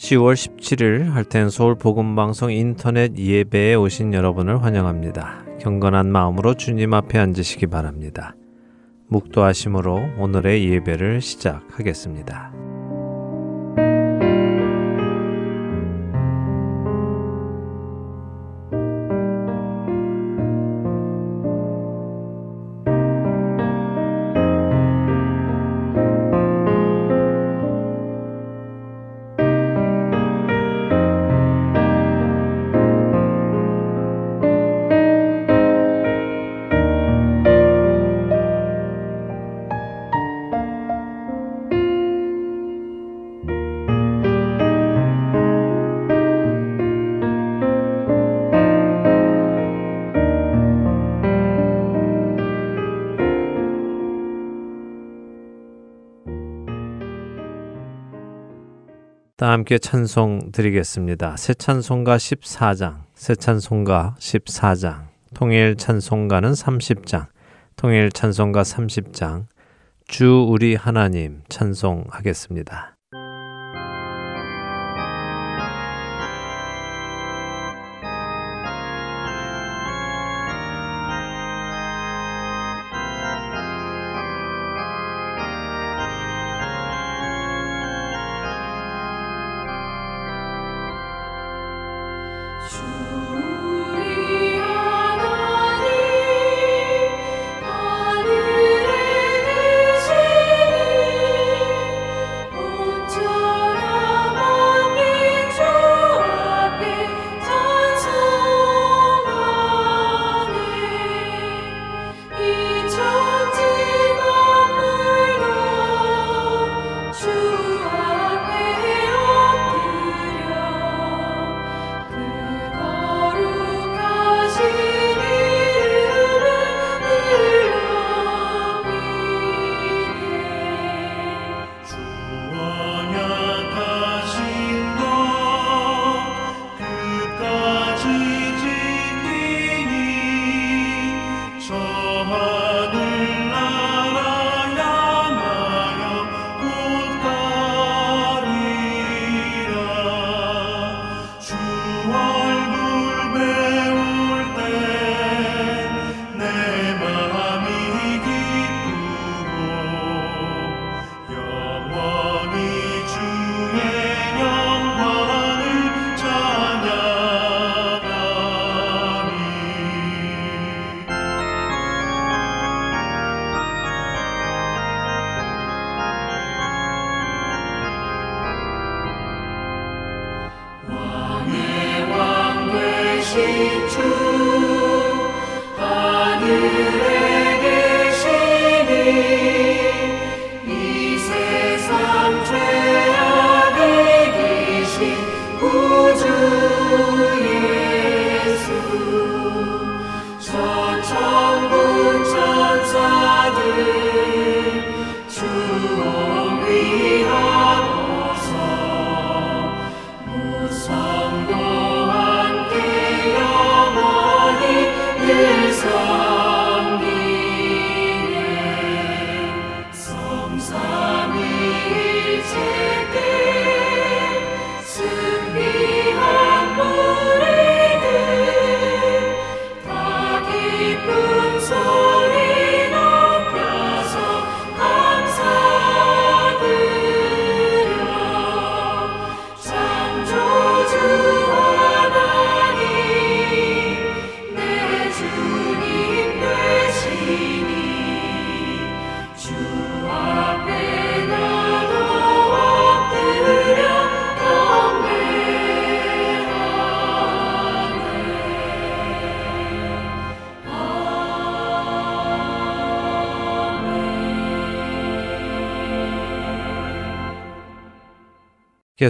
10월 17일 할텐 서울 복음 방송 인터넷 예배에 오신 여러분을 환영합니다. 경건한 마음으로 주님 앞에 앉으시기 바랍니다. 묵도하심으로 오늘의 예배를 시작하겠습니다. 함께 찬송 드리겠습니다. 새 찬송가 14장, 새 찬송가 14장, 통일 찬송가는 30장, 통일 찬송가 30장, 주 우리 하나님 찬송하겠습니다. 行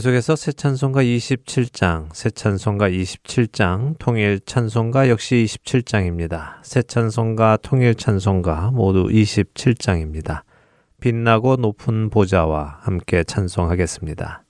계속해서 새 찬송가 27장, 새 찬송가 27장, 통일 찬송가 역시 27장입니다. 새 찬송가, 통일 찬송가 모두 27장입니다. 빛나고 높은 보좌와 함께 찬송하겠습니다.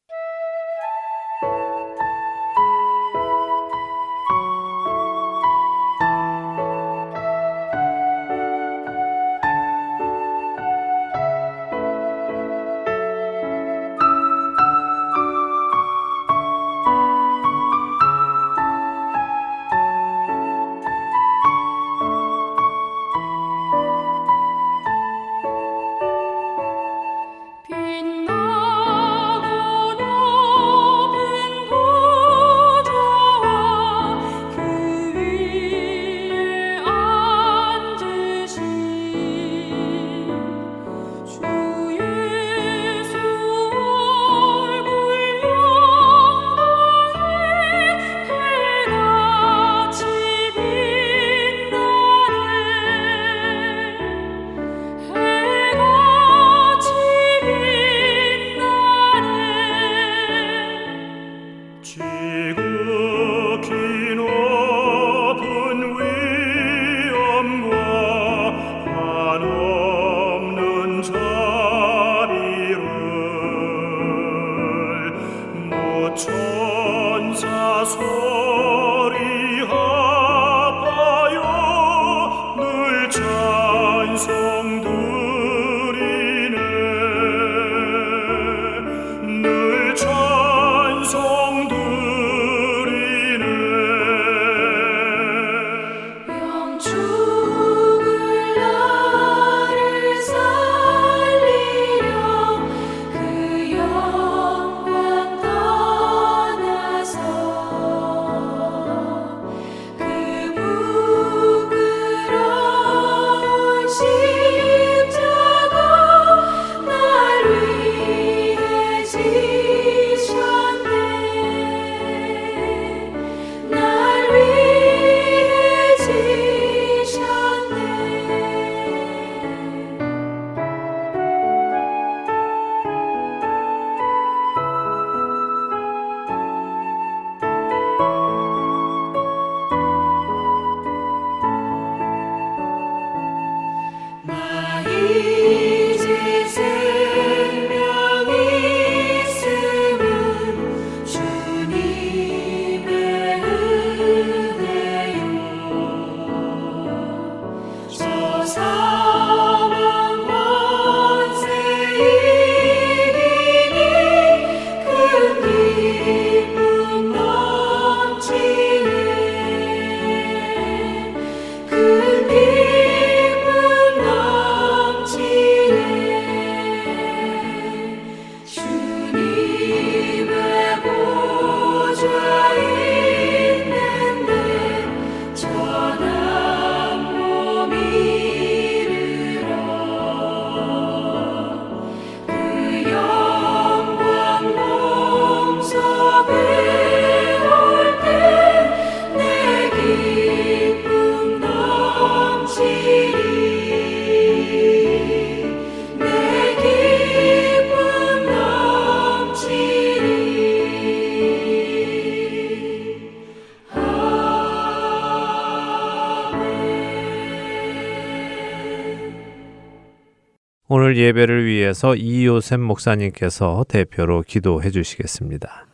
예배를 위해서 이요셉 목사님께서 대표로 기도해 주시겠습니다.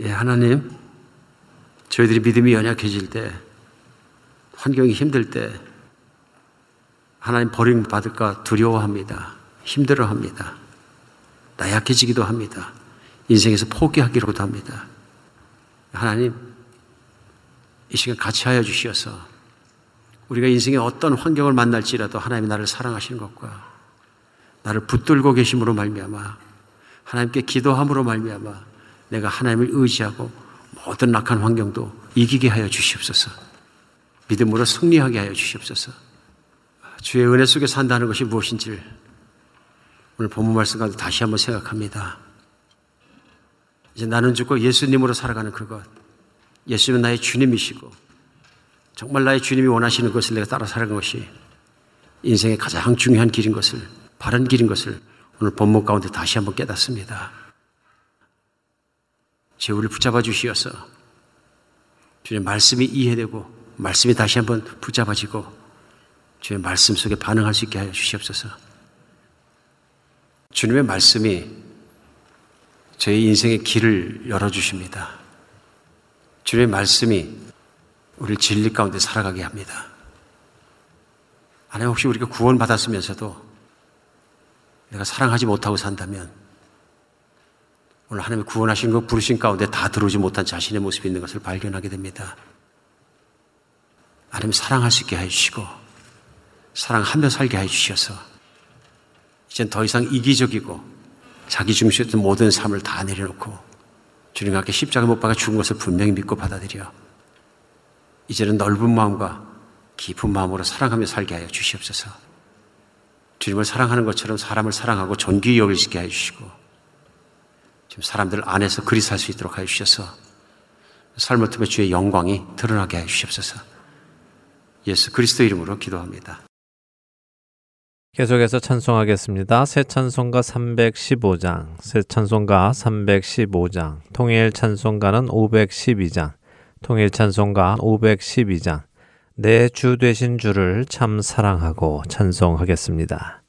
예, 하나님, 저희들이 믿음이 연약해질 때, 환경이 힘들 때, 하나님 버림받을까 두려워합니다. 힘들어합니다. 나약해지기도 합니다. 인생에서 포기하기로도 합니다. 하나님, 이 시간 같이 하여 주시어서 우리가 인생의 어떤 환경을 만날지라도 하나님이 나를 사랑하시는 것과 나를 붙들고 계심으로 말미암아 하나님께 기도함으로 말미암아 내가 하나님을 의지하고 모든 낙한 환경도 이기게 하여 주시옵소서. 믿음으로 승리하게 하여 주시옵소서. 주의 은혜 속에 산다는 것이 무엇인지를 오늘 본문 말씀 가운데 다시 한번 생각합니다. 이제 나는 죽고 예수님으로 살아가는 그것. 예수님은 나의 주님이시고 정말 나의 주님이 원하시는 것을 내가 따라 살아가는 것이 인생의 가장 중요한 길인 것을 바른 길인 것을 오늘 본문 가운데 다시 한번 깨닫습니다. 제 우리를 붙잡아 주시어서 주님 말씀이 이해되고 말씀이 다시 한번 붙잡아지고 주의 말씀 속에 반응할 수 있게 하여 주시옵소서. 주님의 말씀이 저희 인생의 길을 열어주십니다. 주님의 말씀이 우리를 진리 가운데 살아가게 합니다. 하나님 혹시 우리가 구원받았으면서도 내가 사랑하지 못하고 산다면 오늘 하나님의 구원하신 것 부르신 가운데 다 들어오지 못한 자신의 모습이 있는 것을 발견하게 됩니다. 하나님 사랑할 수 있게 해주시고 사랑하며 살게 해주셔서 이젠 더 이상 이기적이고 자기 중심이었던 모든 삶을 다 내려놓고 주님과 함께 십자가 못 박아 죽은 것을 분명히 믿고 받아들여 이제는 넓은 마음과 깊은 마음으로 사랑하며 살게 하여 주시옵소서. 주님을 사랑하는 것처럼 사람을 사랑하고 존귀 있게 해주시고 지금 사람들 안에서 그리 살 수 있도록 하여 주셔서 삶을 통해 주의 영광이 드러나게 해 주시옵소서. 예수 그리스도 이름으로 기도합니다. 계속해서 찬송하겠습니다. 새 찬송가 315장, 새 찬송가 315장, 통일 찬송가는 512장, 통일 찬송가 512장, 내 주 되신 주를 참 사랑하고 찬송하겠습니다.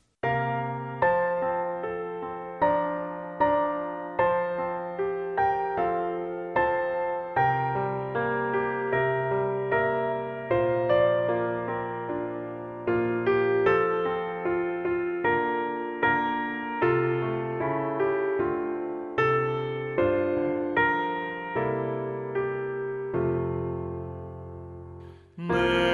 내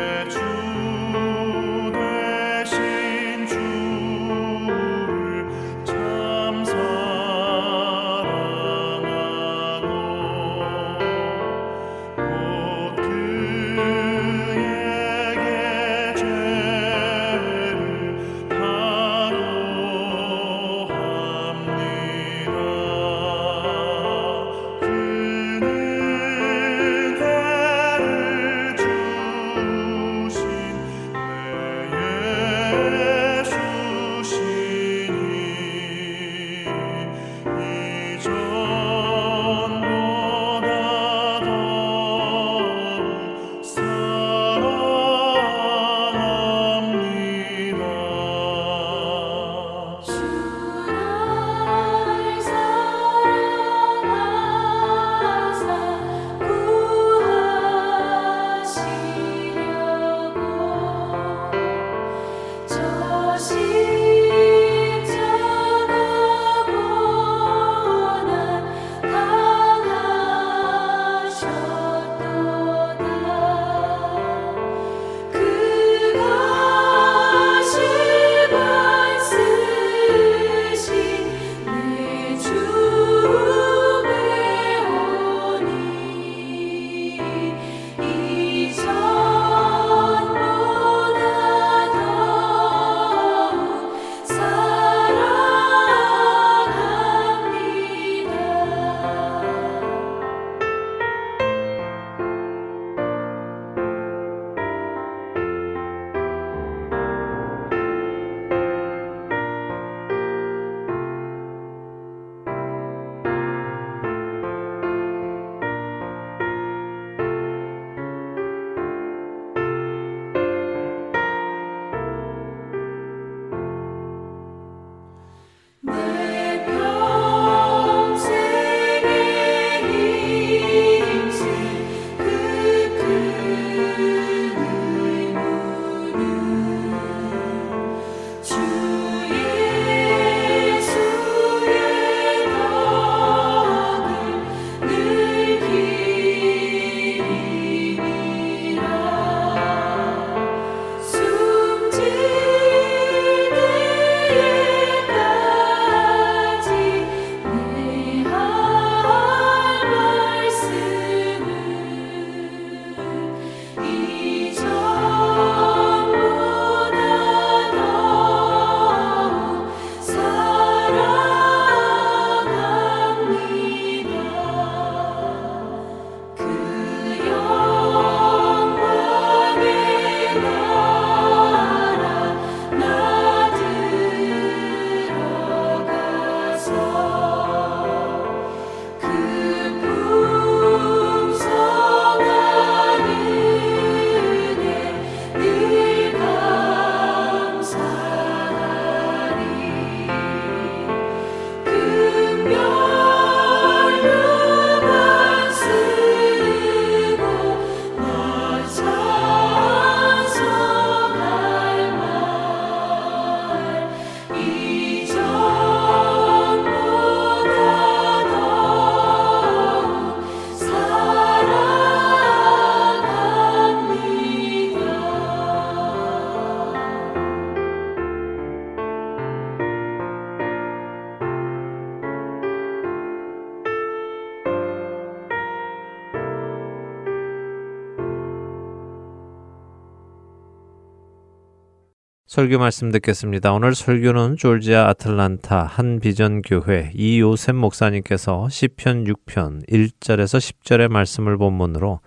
설교 말씀 듣겠습니다. 오늘 설교는 졸지아 아틀란타 한 비전 교회 이요셉 목사님께서 시편 6편 1절에서 10절의 말씀을 본문으로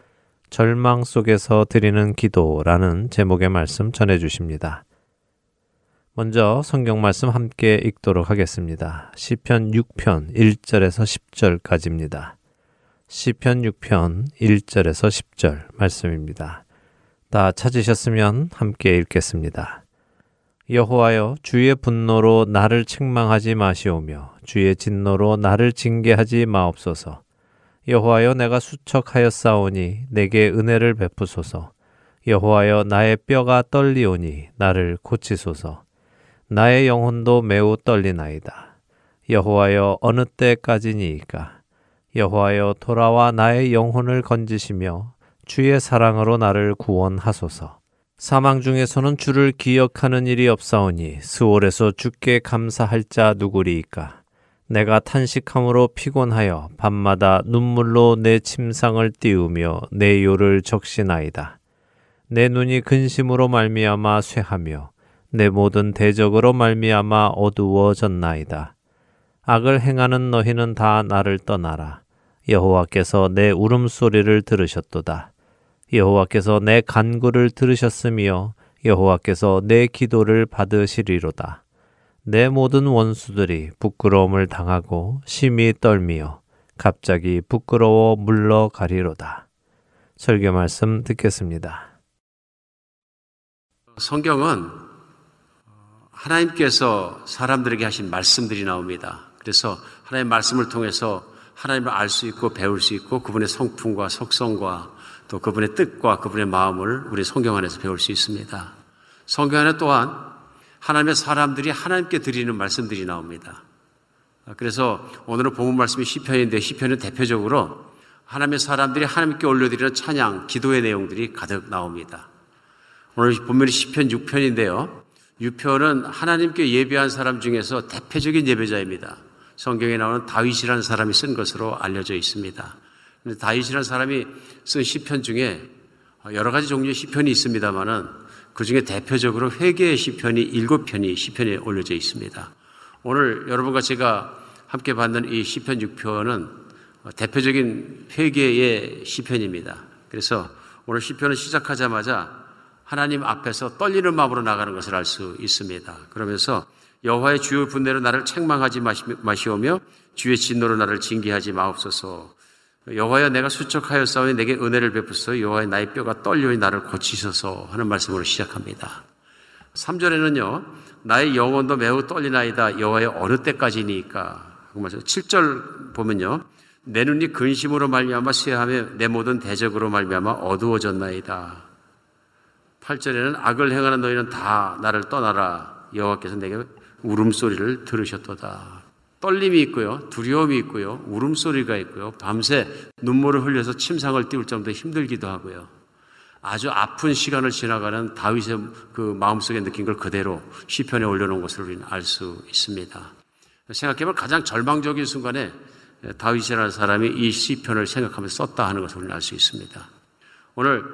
절망 속에서 드리는 기도라는 제목의 말씀 전해 주십니다. 먼저 성경 말씀 함께 읽도록 하겠습니다. 시편 6편 1절에서 10절까지입니다. 시편 6편 1절에서 10절 말씀입니다. 다 찾으셨으면 함께 읽겠습니다. 여호와여 주의 분노로 나를 책망하지 마시오며 주의 진노로 나를 징계하지 마옵소서. 여호와여 내가 수척하였사오니 내게 은혜를 베푸소서. 여호와여 나의 뼈가 떨리오니 나를 고치소서. 나의 영혼도 매우 떨리나이다. 여호와여 어느 때까지니이까? 여호와여 돌아와 나의 영혼을 건지시며 주의 사랑으로 나를 구원하소서. 사망 중에서는 주를 기억하는 일이 없사오니 스올에서 주께 감사할 자 누구리이까? 내가 탄식함으로 피곤하여 밤마다 눈물로 내 침상을 띄우며 내 요를 적시나이다. 내 눈이 근심으로 말미암아 쇠하며 내 모든 대적으로 말미암아 어두워졌나이다. 악을 행하는 너희는 다 나를 떠나라. 여호와께서 내 울음소리를 들으셨도다. 여호와께서 내 간구를 들으셨으며 여호와께서 내 기도를 받으시리로다. 내 모든 원수들이 부끄러움을 당하고 심히 떨미어 갑자기 부끄러워 물러가리로다. 설교 말씀 듣겠습니다. 성경은 하나님께서 사람들에게 하신 말씀들이 나옵니다. 그래서 하나님의 말씀을 통해서 하나님을 알 수 있고 배울 수 있고 그분의 성품과 속성과 또 그분의 뜻과 그분의 마음을 우리 성경 안에서 배울 수 있습니다. 성경 안에 또한 하나님의 사람들이 하나님께 드리는 말씀들이 나옵니다. 그래서 오늘은 본문 말씀이 시편인데 시편은 대표적으로 하나님의 사람들이 하나님께 올려드리는 찬양, 기도의 내용들이 가득 나옵니다. 오늘 본문이 시편 6편인데요. 6편은 하나님께 예배한 사람 중에서 대표적인 예배자입니다. 성경에 나오는 다윗이라는 사람이 쓴 것으로 알려져 있습니다. 다윗이라는 사람이 쓴 시편 중에 여러 가지 종류의 시편이 있습니다만은 그 중에 대표적으로 회개의 시편이 일곱 편이 시편에 올려져 있습니다. 오늘 여러분과 제가 함께 받는 이 시편 6편은 대표적인 회개의 시편입니다. 그래서 오늘 시편을 시작하자마자 하나님 앞에서 떨리는 마음으로 나가는 것을 알 수 있습니다. 그러면서 여호와의 주요 분내로 나를 책망하지 마시오며 주의 진노로 나를 징계하지 마옵소서. 여호와여 내가 수척하였사오니 내게 은혜를 베푸소서 여호와의 나의 뼈가 떨려니 나를 고치소서 하는 말씀으로 시작합니다. 3절에는요. 나의 영혼도 매우 떨리나이다. 여호와의 어느 때까지니까. 7절 보면요. 내 눈이 근심으로 말미암아 쇠하며 내 모든 대적으로 말미암아 어두워졌나이다. 8절에는 악을 행하는 너희는 다 나를 떠나라. 여호와께서 내게 울음소리를 들으셨도다. 떨림이 있고요, 두려움이 있고요, 울음소리가 있고요, 밤새 눈물을 흘려서 침상을 띄울 정도로 힘들기도 하고요. 아주 아픈 시간을 지나가는 다윗의 그 마음속에 느낀 걸 그대로 시편에 올려놓은 것을 우리는 알 수 있습니다. 생각해보면 가장 절망적인 순간에 다윗이라는 사람이 이 시편을 생각하면서 썼다 하는 것을 우리는 알 수 있습니다. 오늘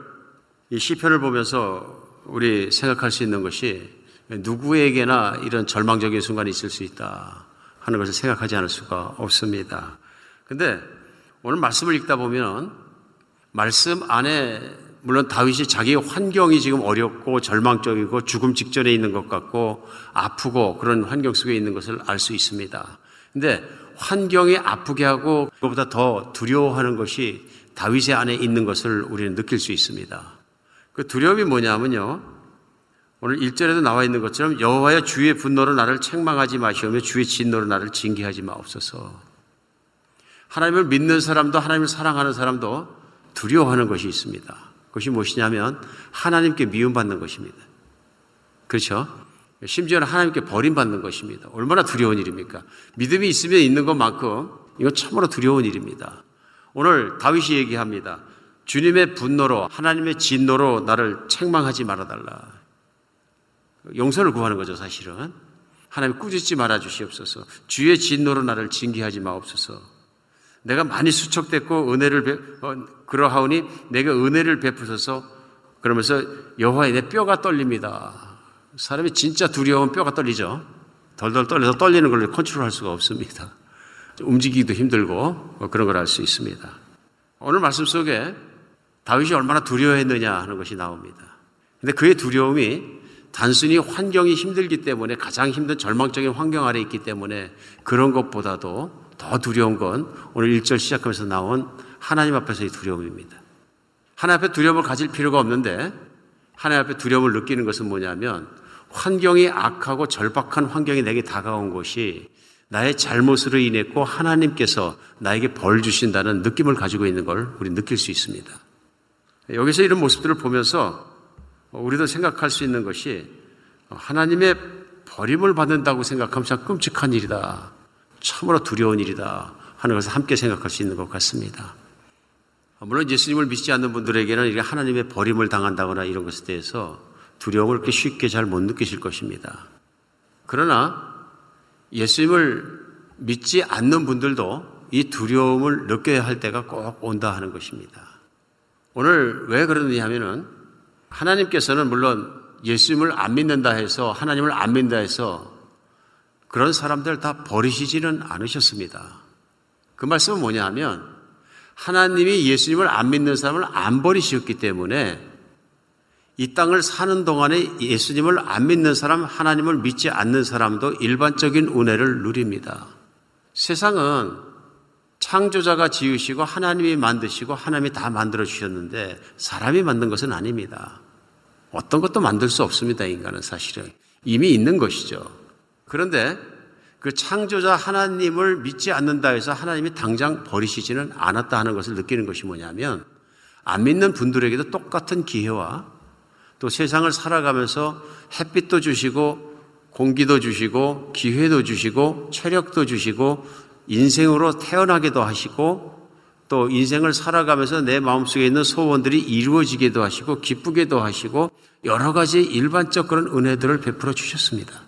이 시편을 보면서 우리 생각할 수 있는 것이 누구에게나 이런 절망적인 순간이 있을 수 있다. 하는 것을 생각하지 않을 수가 없습니다. 근데 오늘 말씀을 읽다 보면 말씀 안에 물론 다윗이 자기의 환경이 지금 어렵고 절망적이고 죽음 직전에 있는 것 같고 아프고 그런 환경 속에 있는 것을 알 수 있습니다. 근데 환경이 아프게 하고 그것보다 더 두려워하는 것이 다윗의 안에 있는 것을 우리는 느낄 수 있습니다. 그 두려움이 뭐냐면요. 오늘 1절에도 나와 있는 것처럼 여호와의 주의 분노로 나를 책망하지 마시오며 주의 진노로 나를 징계하지 마옵소서. 하나님을 믿는 사람도 하나님을 사랑하는 사람도 두려워하는 것이 있습니다. 그것이 무엇이냐면 하나님께 미움받는 것입니다. 그렇죠? 심지어는 하나님께 버림받는 것입니다. 얼마나 두려운 일입니까? 믿음이 있으면 있는 것만큼 이건 참으로 두려운 일입니다. 오늘 다윗이 얘기합니다. 주님의 분노로 하나님의 진노로 나를 책망하지 말아달라. 용서를 구하는 거죠, 사실은. 하나님 꾸짖지 말아 주시옵소서. 주의 진노로 나를 징계하지 마옵소서. 내가 많이 수척됐고 은혜를 배, 어, 그러하오니 내가 은혜를 베푸소서. 그러면서 여호와의 내 뼈가 떨립니다. 사람이 진짜 두려우면 뼈가 떨리죠. 덜덜 떨려서 떨리는 걸 컨트롤할 수가 없습니다. 움직이기도 힘들고 뭐 그런 걸 알 수 있습니다. 오늘 말씀 속에 다윗이 얼마나 두려워했느냐 하는 것이 나옵니다. 근데 그의 두려움이 단순히 환경이 힘들기 때문에 가장 힘든 절망적인 환경 아래 있기 때문에 그런 것보다도 더 두려운 건 오늘 1절 시작하면서 나온 하나님 앞에서의 두려움입니다. 하나님 앞에 두려움을 가질 필요가 없는데 하나님 앞에 두려움을 느끼는 것은 뭐냐면 환경이 악하고 절박한 환경이 내게 다가온 것이 나의 잘못으로 인했고 하나님께서 나에게 벌 주신다는 느낌을 가지고 있는 걸 우리 느낄 수 있습니다. 여기서 이런 모습들을 보면서 우리도 생각할 수 있는 것이 하나님의 버림을 받는다고 생각하면 참 끔찍한 일이다. 참으로 두려운 일이다. 하는 것을 함께 생각할 수 있는 것 같습니다. 물론 예수님을 믿지 않는 분들에게는 하나님의 버림을 당한다거나 이런 것에 대해서 두려움을 그렇게 쉽게 잘 못 느끼실 것입니다. 그러나 예수님을 믿지 않는 분들도 이 두려움을 느껴야 할 때가 꼭 온다 하는 것입니다. 오늘 왜 그러느냐 하면은 하나님께서는 물론 예수님을 안 믿는다 해서 하나님을 안 믿는다 해서 그런 사람들 다 버리시지는 않으셨습니다. 그 말씀은 뭐냐 하면 하나님이 예수님을 안 믿는 사람을 안 버리셨기 때문에 이 땅을 사는 동안에 예수님을 안 믿는 사람, 하나님을 믿지 않는 사람도 일반적인 은혜를 누립니다. 세상은 창조자가 지으시고 하나님이 만드시고 하나님이 다 만들어 주셨는데 사람이 만든 것은 아닙니다. 어떤 것도 만들 수 없습니다. 인간은 사실은 이미 있는 것이죠. 그런데 그 창조자 하나님을 믿지 않는다 해서 하나님이 당장 버리시지는 않았다 하는 것을 느끼는 것이 뭐냐면 안 믿는 분들에게도 똑같은 기회와 또 세상을 살아가면서 햇빛도 주시고 공기도 주시고 기회도 주시고 체력도 주시고 인생으로 태어나게도 하시고 또 인생을 살아가면서 내 마음속에 있는 소원들이 이루어지게도 하시고 기쁘게도 하시고 여러 가지 일반적 그런 은혜들을 베풀어 주셨습니다.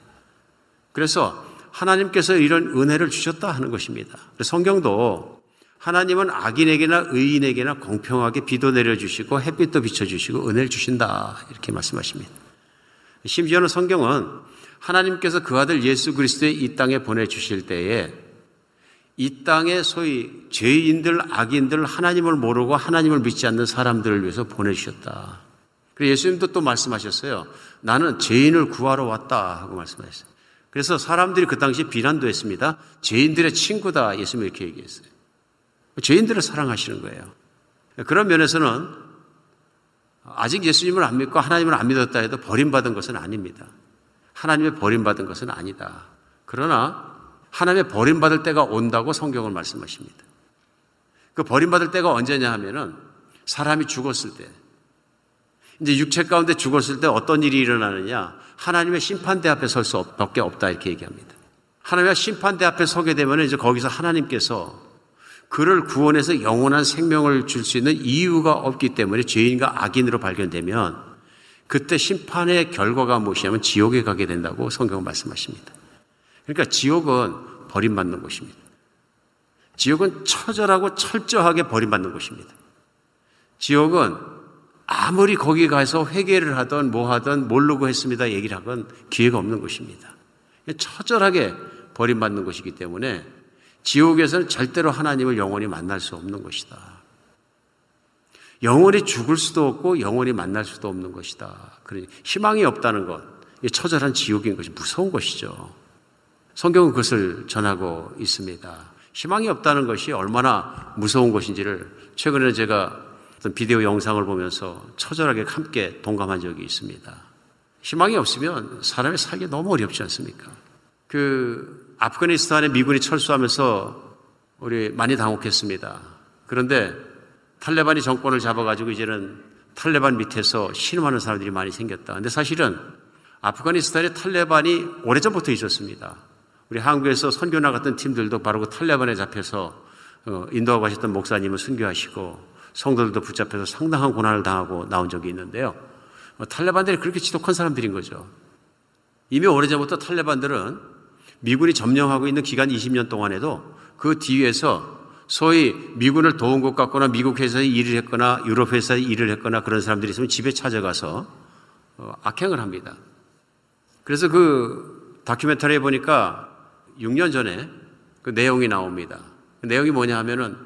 그래서 하나님께서 이런 은혜를 주셨다 하는 것입니다. 성경도 하나님은 악인에게나 의인에게나 공평하게 비도 내려주시고 햇빛도 비춰주시고 은혜를 주신다. 이렇게 말씀하십니다. 심지어는 성경은 하나님께서 그 아들 예수 그리스도의 이 땅에 보내주실 때에 이 땅에 소위 죄인들, 악인들, 하나님을 모르고 하나님을 믿지 않는 사람들을 위해서 보내주셨다. 그래서 예수님도 또 말씀하셨어요. 나는 죄인을 구하러 왔다. 하고 말씀하셨어요. 그래서 사람들이 그 당시 비난도 했습니다. 죄인들의 친구다. 예수님 이렇게 얘기했어요. 죄인들을 사랑하시는 거예요. 그런 면에서는 아직 예수님을 안 믿고 하나님을 안 믿었다 해도 버림받은 것은 아닙니다. 하나님의 버림받은 것은 아니다. 그러나 하나님의 버림받을 때가 온다고 성경을 말씀하십니다. 그 버림받을 때가 언제냐 하면은 사람이 죽었을 때. 이제 육체 가운데 죽었을 때 어떤 일이 일어나느냐? 하나님의 심판대 앞에 설 수 밖에 없다 이렇게 얘기합니다. 하나님의 심판대 앞에 서게 되면 이제 거기서 하나님께서 그를 구원해서 영원한 생명을 줄 수 있는 이유가 없기 때문에 죄인과 악인으로 발견되면 그때 심판의 결과가 무엇이냐면 지옥에 가게 된다고 성경은 말씀하십니다. 그러니까 지옥은 버림받는 곳입니다. 지옥은 처절하고 철저하게 버림받는 곳입니다. 지옥은 아무리 거기 가서 회개를 하던 뭐 하던 모르고 했습니다 얘기를 하건 기회가 없는 곳입니다. 처절하게 버림받는 것이기 때문에 지옥에서는 절대로 하나님을 영원히 만날 수 없는 것이다. 영원히 죽을 수도 없고 영원히 만날 수도 없는 것이다. 그러니 희망이 없다는 것, 처절한 지옥인 것이 무서운 것이죠. 성경은 그것을 전하고 있습니다. 희망이 없다는 것이 얼마나 무서운 것인지를 최근에 제가 어떤 비디오 영상을 보면서 처절하게 함께 동감한 적이 있습니다. 희망이 없으면 사람이 살기 너무 어렵지 않습니까? 그 아프가니스탄에 미군이 철수하면서 우리 많이 당혹했습니다. 그런데 탈레반이 정권을 잡아가지고 이제는 탈레반 밑에서 신음하는 사람들이 많이 생겼다. 근데 사실은 아프가니스탄에 탈레반이 오래전부터 있었습니다. 우리 한국에서 선교 나갔던 팀들도 바로 그 탈레반에 잡혀서 어, 인도하고 가셨던 목사님을 순교하시고 성도들도 붙잡혀서 상당한 고난을 당하고 나온 적이 있는데요. 어, 탈레반들이 그렇게 지독한 사람들인 거죠. 이미 오래전부터 탈레반들은 미군이 점령하고 있는 기간 20년 동안에도 그 뒤에서 소위 미군을 도운 것 같거나 미국 회사에 일을 했거나 유럽 회사에 일을 했거나 그런 사람들이 있으면 집에 찾아가서 어, 악행을 합니다. 그래서 그 다큐멘터리에 보니까 6년 전에 그 내용이 나옵니다. 그 내용이 뭐냐 하면은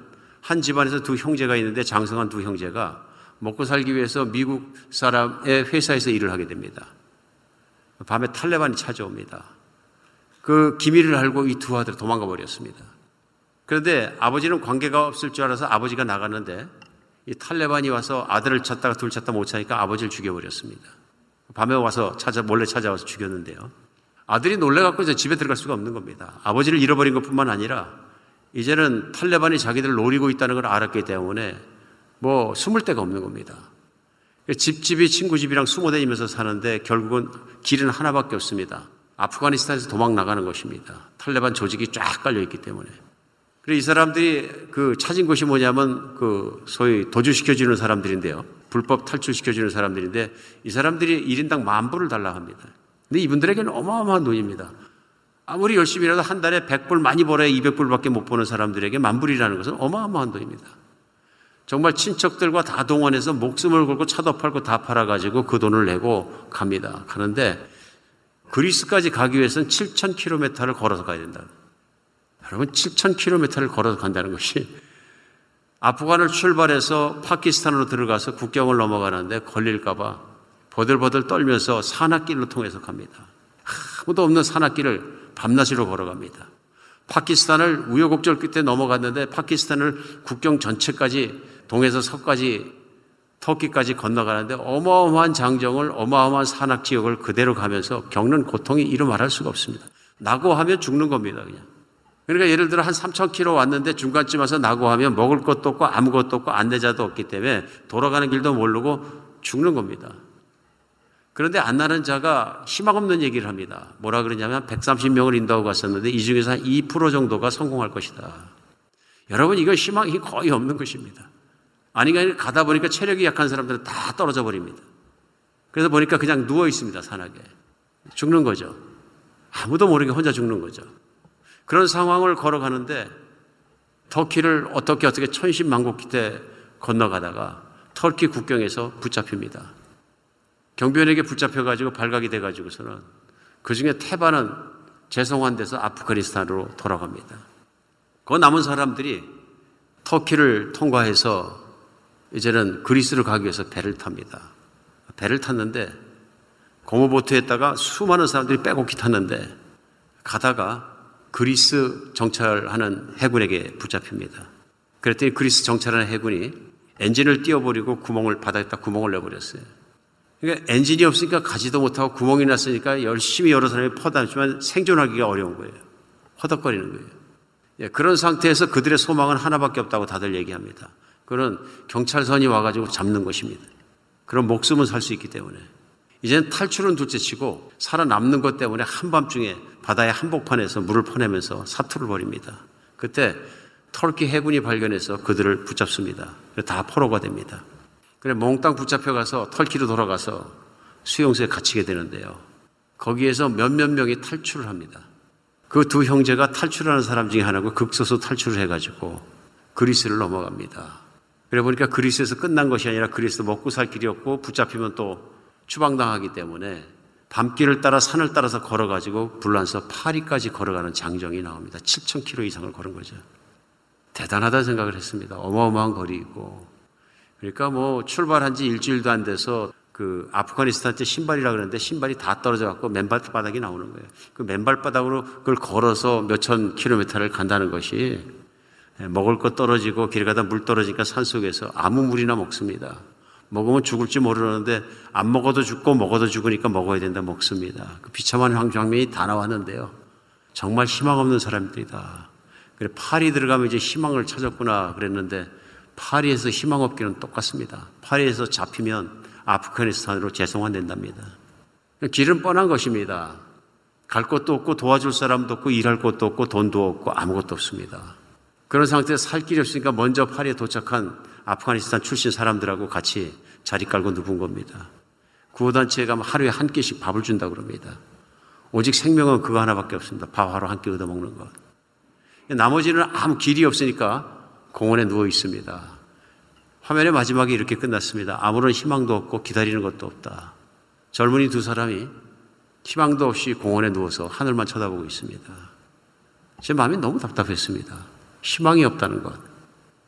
한 집안에서 두 형제가 있는데 장성한 두 형제가 먹고 살기 위해서 미국 사람의 회사에서 일을 하게 됩니다. 밤에 탈레반이 찾아옵니다. 그 기밀을 알고 이 두 아들 도망가 버렸습니다. 그런데 아버지는 관계가 없을 줄 알아서 아버지가 나갔는데 이 탈레반이 와서 아들을 찾다가 둘 찾다 못 찾으니까 아버지를 죽여버렸습니다. 밤에 와서 찾아 몰래 찾아와서 죽였는데요. 아들이 놀래갖고 이제 집에 들어갈 수가 없는 겁니다. 아버지를 잃어버린 것 뿐만 아니라 이제는 탈레반이 자기들을 노리고 있다는 걸 알았기 때문에 뭐 숨을 데가 없는 겁니다. 집집이 친구 집이랑 숨어 다니면서 사는데 결국은 길은 하나밖에 없습니다. 아프가니스탄에서 도망 나가는 것입니다. 탈레반 조직이 쫙 깔려 있기 때문에. 그리고 이 사람들이 그 찾은 곳이 뭐냐면 그 소위 도주시켜주는 사람들인데요. 불법 탈출시켜주는 사람들인데 이 사람들이 1인당 만 불을 달라 합니다. 근데 이분들에게는 어마어마한 돈입니다. 아무리 열심히 일해도 한 달에 100불 많이 벌어야 200불밖에 못 버는 사람들에게 만 불이라는 것은 어마어마한 돈입니다. 정말 친척들과 다 동원해서 목숨을 걸고 차도 팔고 다 팔아가지고 그 돈을 내고 갑니다. 가는데 그리스까지 가기 위해서는 7,000km를 걸어서 가야 된다. 여러분, 7,000km를 걸어서 간다는 것이 아프간을 출발해서 파키스탄으로 들어가서 국경을 넘어가는데 걸릴까봐 버들버들 떨면서 산악길로 통해서 갑니다. 아무도 없는 산악길을 밤낮으로 걸어갑니다. 파키스탄을 우여곡절 끝에 넘어갔는데 파키스탄을 국경 전체까지 동에서 서까지 터키까지 건너가는데 어마어마한 장정을 어마어마한 산악 지역을 그대로 가면서 겪는 고통이 이루 말할 수가 없습니다. 낙오하면 죽는 겁니다, 그냥. 그러니까 예를 들어 한 3,000km 왔는데 중간쯤 와서 낙오하면 먹을 것도 없고 아무것도 없고 안내자도 없기 때문에 돌아가는 길도 모르고 죽는 겁니다. 그런데 안나는 자가 희망 없는 얘기를 합니다. 뭐라 그러냐면 130명을 인도하고 갔었는데 이 중에서 한 2% 정도가 성공할 것이다. 여러분, 이거 희망이 거의 없는 것입니다. 아니가 가다 보니까 체력이 약한 사람들은 다 떨어져 버립니다. 그래서 보니까 그냥 누워 있습니다, 산악에. 죽는 거죠. 아무도 모르게 혼자 죽는 거죠. 그런 상황을 걸어가는데 터키를 어떻게 어떻게 천신만고 기대 건너가다가 터키 국경에서 붙잡힙니다. 경비원에게 붙잡혀가지고 발각이 돼가지고서는 그 중에 태반은 재송환 돼서 아프가니스탄으로 돌아갑니다. 그 남은 사람들이 터키를 통과해서 이제는 그리스를 가기 위해서 배를 탑니다. 배를 탔는데 고모보트에다가 수많은 사람들이 빼곡히 탔는데 가다가 그리스 정찰하는 해군에게 붙잡힙니다. 그랬더니 그리스 정찰하는 해군이 엔진을 띄워버리고 구멍을 바닥에다 구멍을 내버렸어요. 그러니까 엔진이 없으니까 가지도 못하고 구멍이 났으니까 열심히 여러 사람이 퍼다니지만 생존하기가 어려운 거예요. 허덕거리는 거예요. 예, 그런 상태에서 그들의 소망은 하나밖에 없다고 다들 얘기합니다. 그런 경찰선이 와가지고 잡는 것입니다. 그런 목숨은 살 수 있기 때문에. 이제는 탈출은 둘째치고 살아남는 것 때문에 한밤중에 바다의 한복판에서 물을 퍼내면서 사투를 벌입니다. 그때 터키 해군이 발견해서 그들을 붙잡습니다. 다 포로가 됩니다. 그래 몽땅 붙잡혀가서 터키로 돌아가서 수용소에 갇히게 되는데요. 거기에서 몇몇 명이 탈출을 합니다. 그 두 형제가 탈출하는 사람 중에 하나고 극소수 탈출을 해가지고 그리스를 넘어갑니다. 그래 보니까 그리스에서 끝난 것이 아니라 그리스도 먹고 살 길이 없고 붙잡히면 또 추방당하기 때문에 밤길을 따라 산을 따라서 걸어가지고 불란서 파리까지 걸어가는 장정이 나옵니다. 7,000km 이상을 걸은 거죠. 대단하다 생각을 했습니다. 어마어마한 거리이고. 그러니까 뭐 출발한 지 일주일도 안 돼서 그 아프가니스탄 때 신발이라 그러는데 신발이 다 떨어져 갖고 맨발바닥이 나오는 거예요. 그 맨발바닥으로 그걸 걸어서 몇천 킬로미터를 간다는 것이 예, 먹을 것 떨어지고 길 가다 물 떨어지니까 산 속에서 아무 물이나 먹습니다. 먹으면 죽을지 모르는데 안 먹어도 죽고 먹어도 죽으니까 먹어야 된다 먹습니다. 그 비참한 장면이 다 나왔는데요. 정말 희망 없는 사람들이다. 그래 파리 들어가면 이제 희망을 찾았구나 그랬는데 파리에서 희망 없기는 똑같습니다. 파리에서 잡히면 아프가니스탄으로 재송환된답니다. 길은 뻔한 것입니다. 갈 곳도 없고 도와줄 사람도 없고 일할 곳도 없고 돈도 없고 아무것도 없습니다. 그런 상태에서 살 길이 없으니까 먼저 파리에 도착한 아프가니스탄 출신 사람들하고 같이 자리 깔고 누군 겁니다. 구호단체에 가면 하루에 한 끼씩 밥을 준다 그럽니다. 오직 생명은 그거 하나밖에 없습니다. 밥 하루 한 끼 얻어먹는 것. 나머지는 아무 길이 없으니까 공원에 누워 있습니다. 화면의 마지막에 이렇게 끝났습니다. 아무런 희망도 없고 기다리는 것도 없다. 젊은이 두 사람이 희망도 없이 공원에 누워서 하늘만 쳐다보고 있습니다. 제 마음이 너무 답답했습니다. 희망이 없다는 것.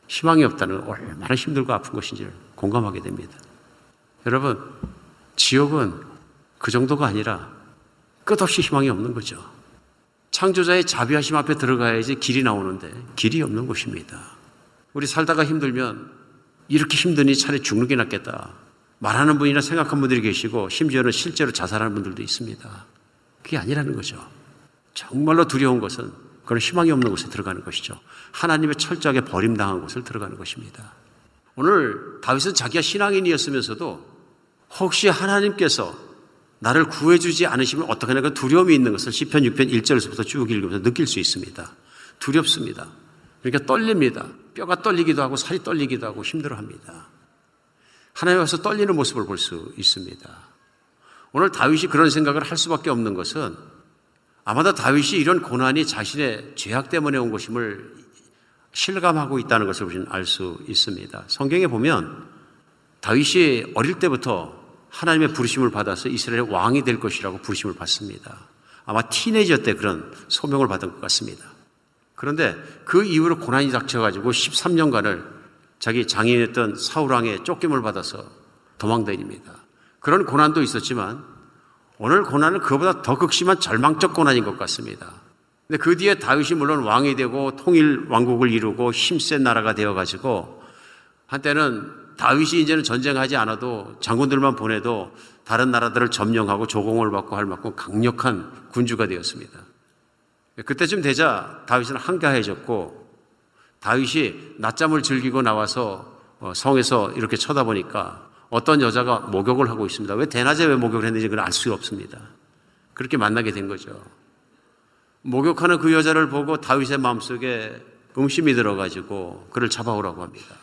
희망이 없다는 것. 얼마나 힘들고 아픈 것인지를 공감하게 됩니다. 여러분, 지옥은 그 정도가 아니라 끝없이 희망이 없는 거죠. 창조자의 자비하심 앞에 들어가야지 길이 나오는데 길이 없는 곳입니다. 우리 살다가 힘들면 이렇게 힘드니 차라리 죽는 게 낫겠다. 말하는 분이나 생각한 분들이 계시고 심지어는 실제로 자살하는 분들도 있습니다. 그게 아니라는 거죠. 정말로 두려운 것은 그런 희망이 없는 곳에 들어가는 것이죠. 하나님의 철저하게 버림당한 곳을 들어가는 것입니다. 오늘 다윗은 자기가 신앙인이었으면서도 혹시 하나님께서 나를 구해주지 않으시면 어떻게 하나 두려움이 있는 것을 10편 6편 1절에서부터 쭉 읽으면서 느낄 수 있습니다. 두렵습니다. 그러니까 떨립니다. 뼈가 떨리기도 하고 살이 떨리기도 하고 힘들어 합니다. 하나님 앞에서 떨리는 모습을 볼 수 있습니다. 오늘 다윗이 그런 생각을 할 수밖에 없는 것은 아마도 다윗이 이런 고난이 자신의 죄악 때문에 온 것임을 실감하고 있다는 것을 우리는 알 수 있습니다. 성경에 보면 다윗이 어릴 때부터 하나님의 부르심을 받아서 이스라엘의 왕이 될 것이라고 부르심을 받습니다. 아마 티네이저 때 그런 소명을 받은 것 같습니다. 그런데 그 이후로 고난이 닥쳐가지고 13년간을 자기 장인이었던 사울왕의 쫓김을 받아서 도망다닙니다. 그런 고난도 있었지만 오늘 고난은 그보다 더 극심한 절망적 고난인 것 같습니다. 근데 그 뒤에 다윗이 물론 왕이 되고 통일 왕국을 이루고 힘센 나라가 되어가지고 한때는 다윗이 이제는 전쟁하지 않아도 장군들만 보내도 다른 나라들을 점령하고 조공을 받고 할 만큼 강력한 군주가 되었습니다. 그때쯤 되자 다윗은 한가해졌고 다윗이 낮잠을 즐기고 나와서 어, 성에서 이렇게 쳐다보니까 어떤 여자가 목욕을 하고 있습니다. 왜 대낮에 왜 목욕을 했는지 그걸 알 수가 없습니다. 그렇게 만나게 된 거죠. 목욕하는 그 여자를 보고 다윗의 마음속에 음심이 들어가지고 그를 잡아오라고 합니다.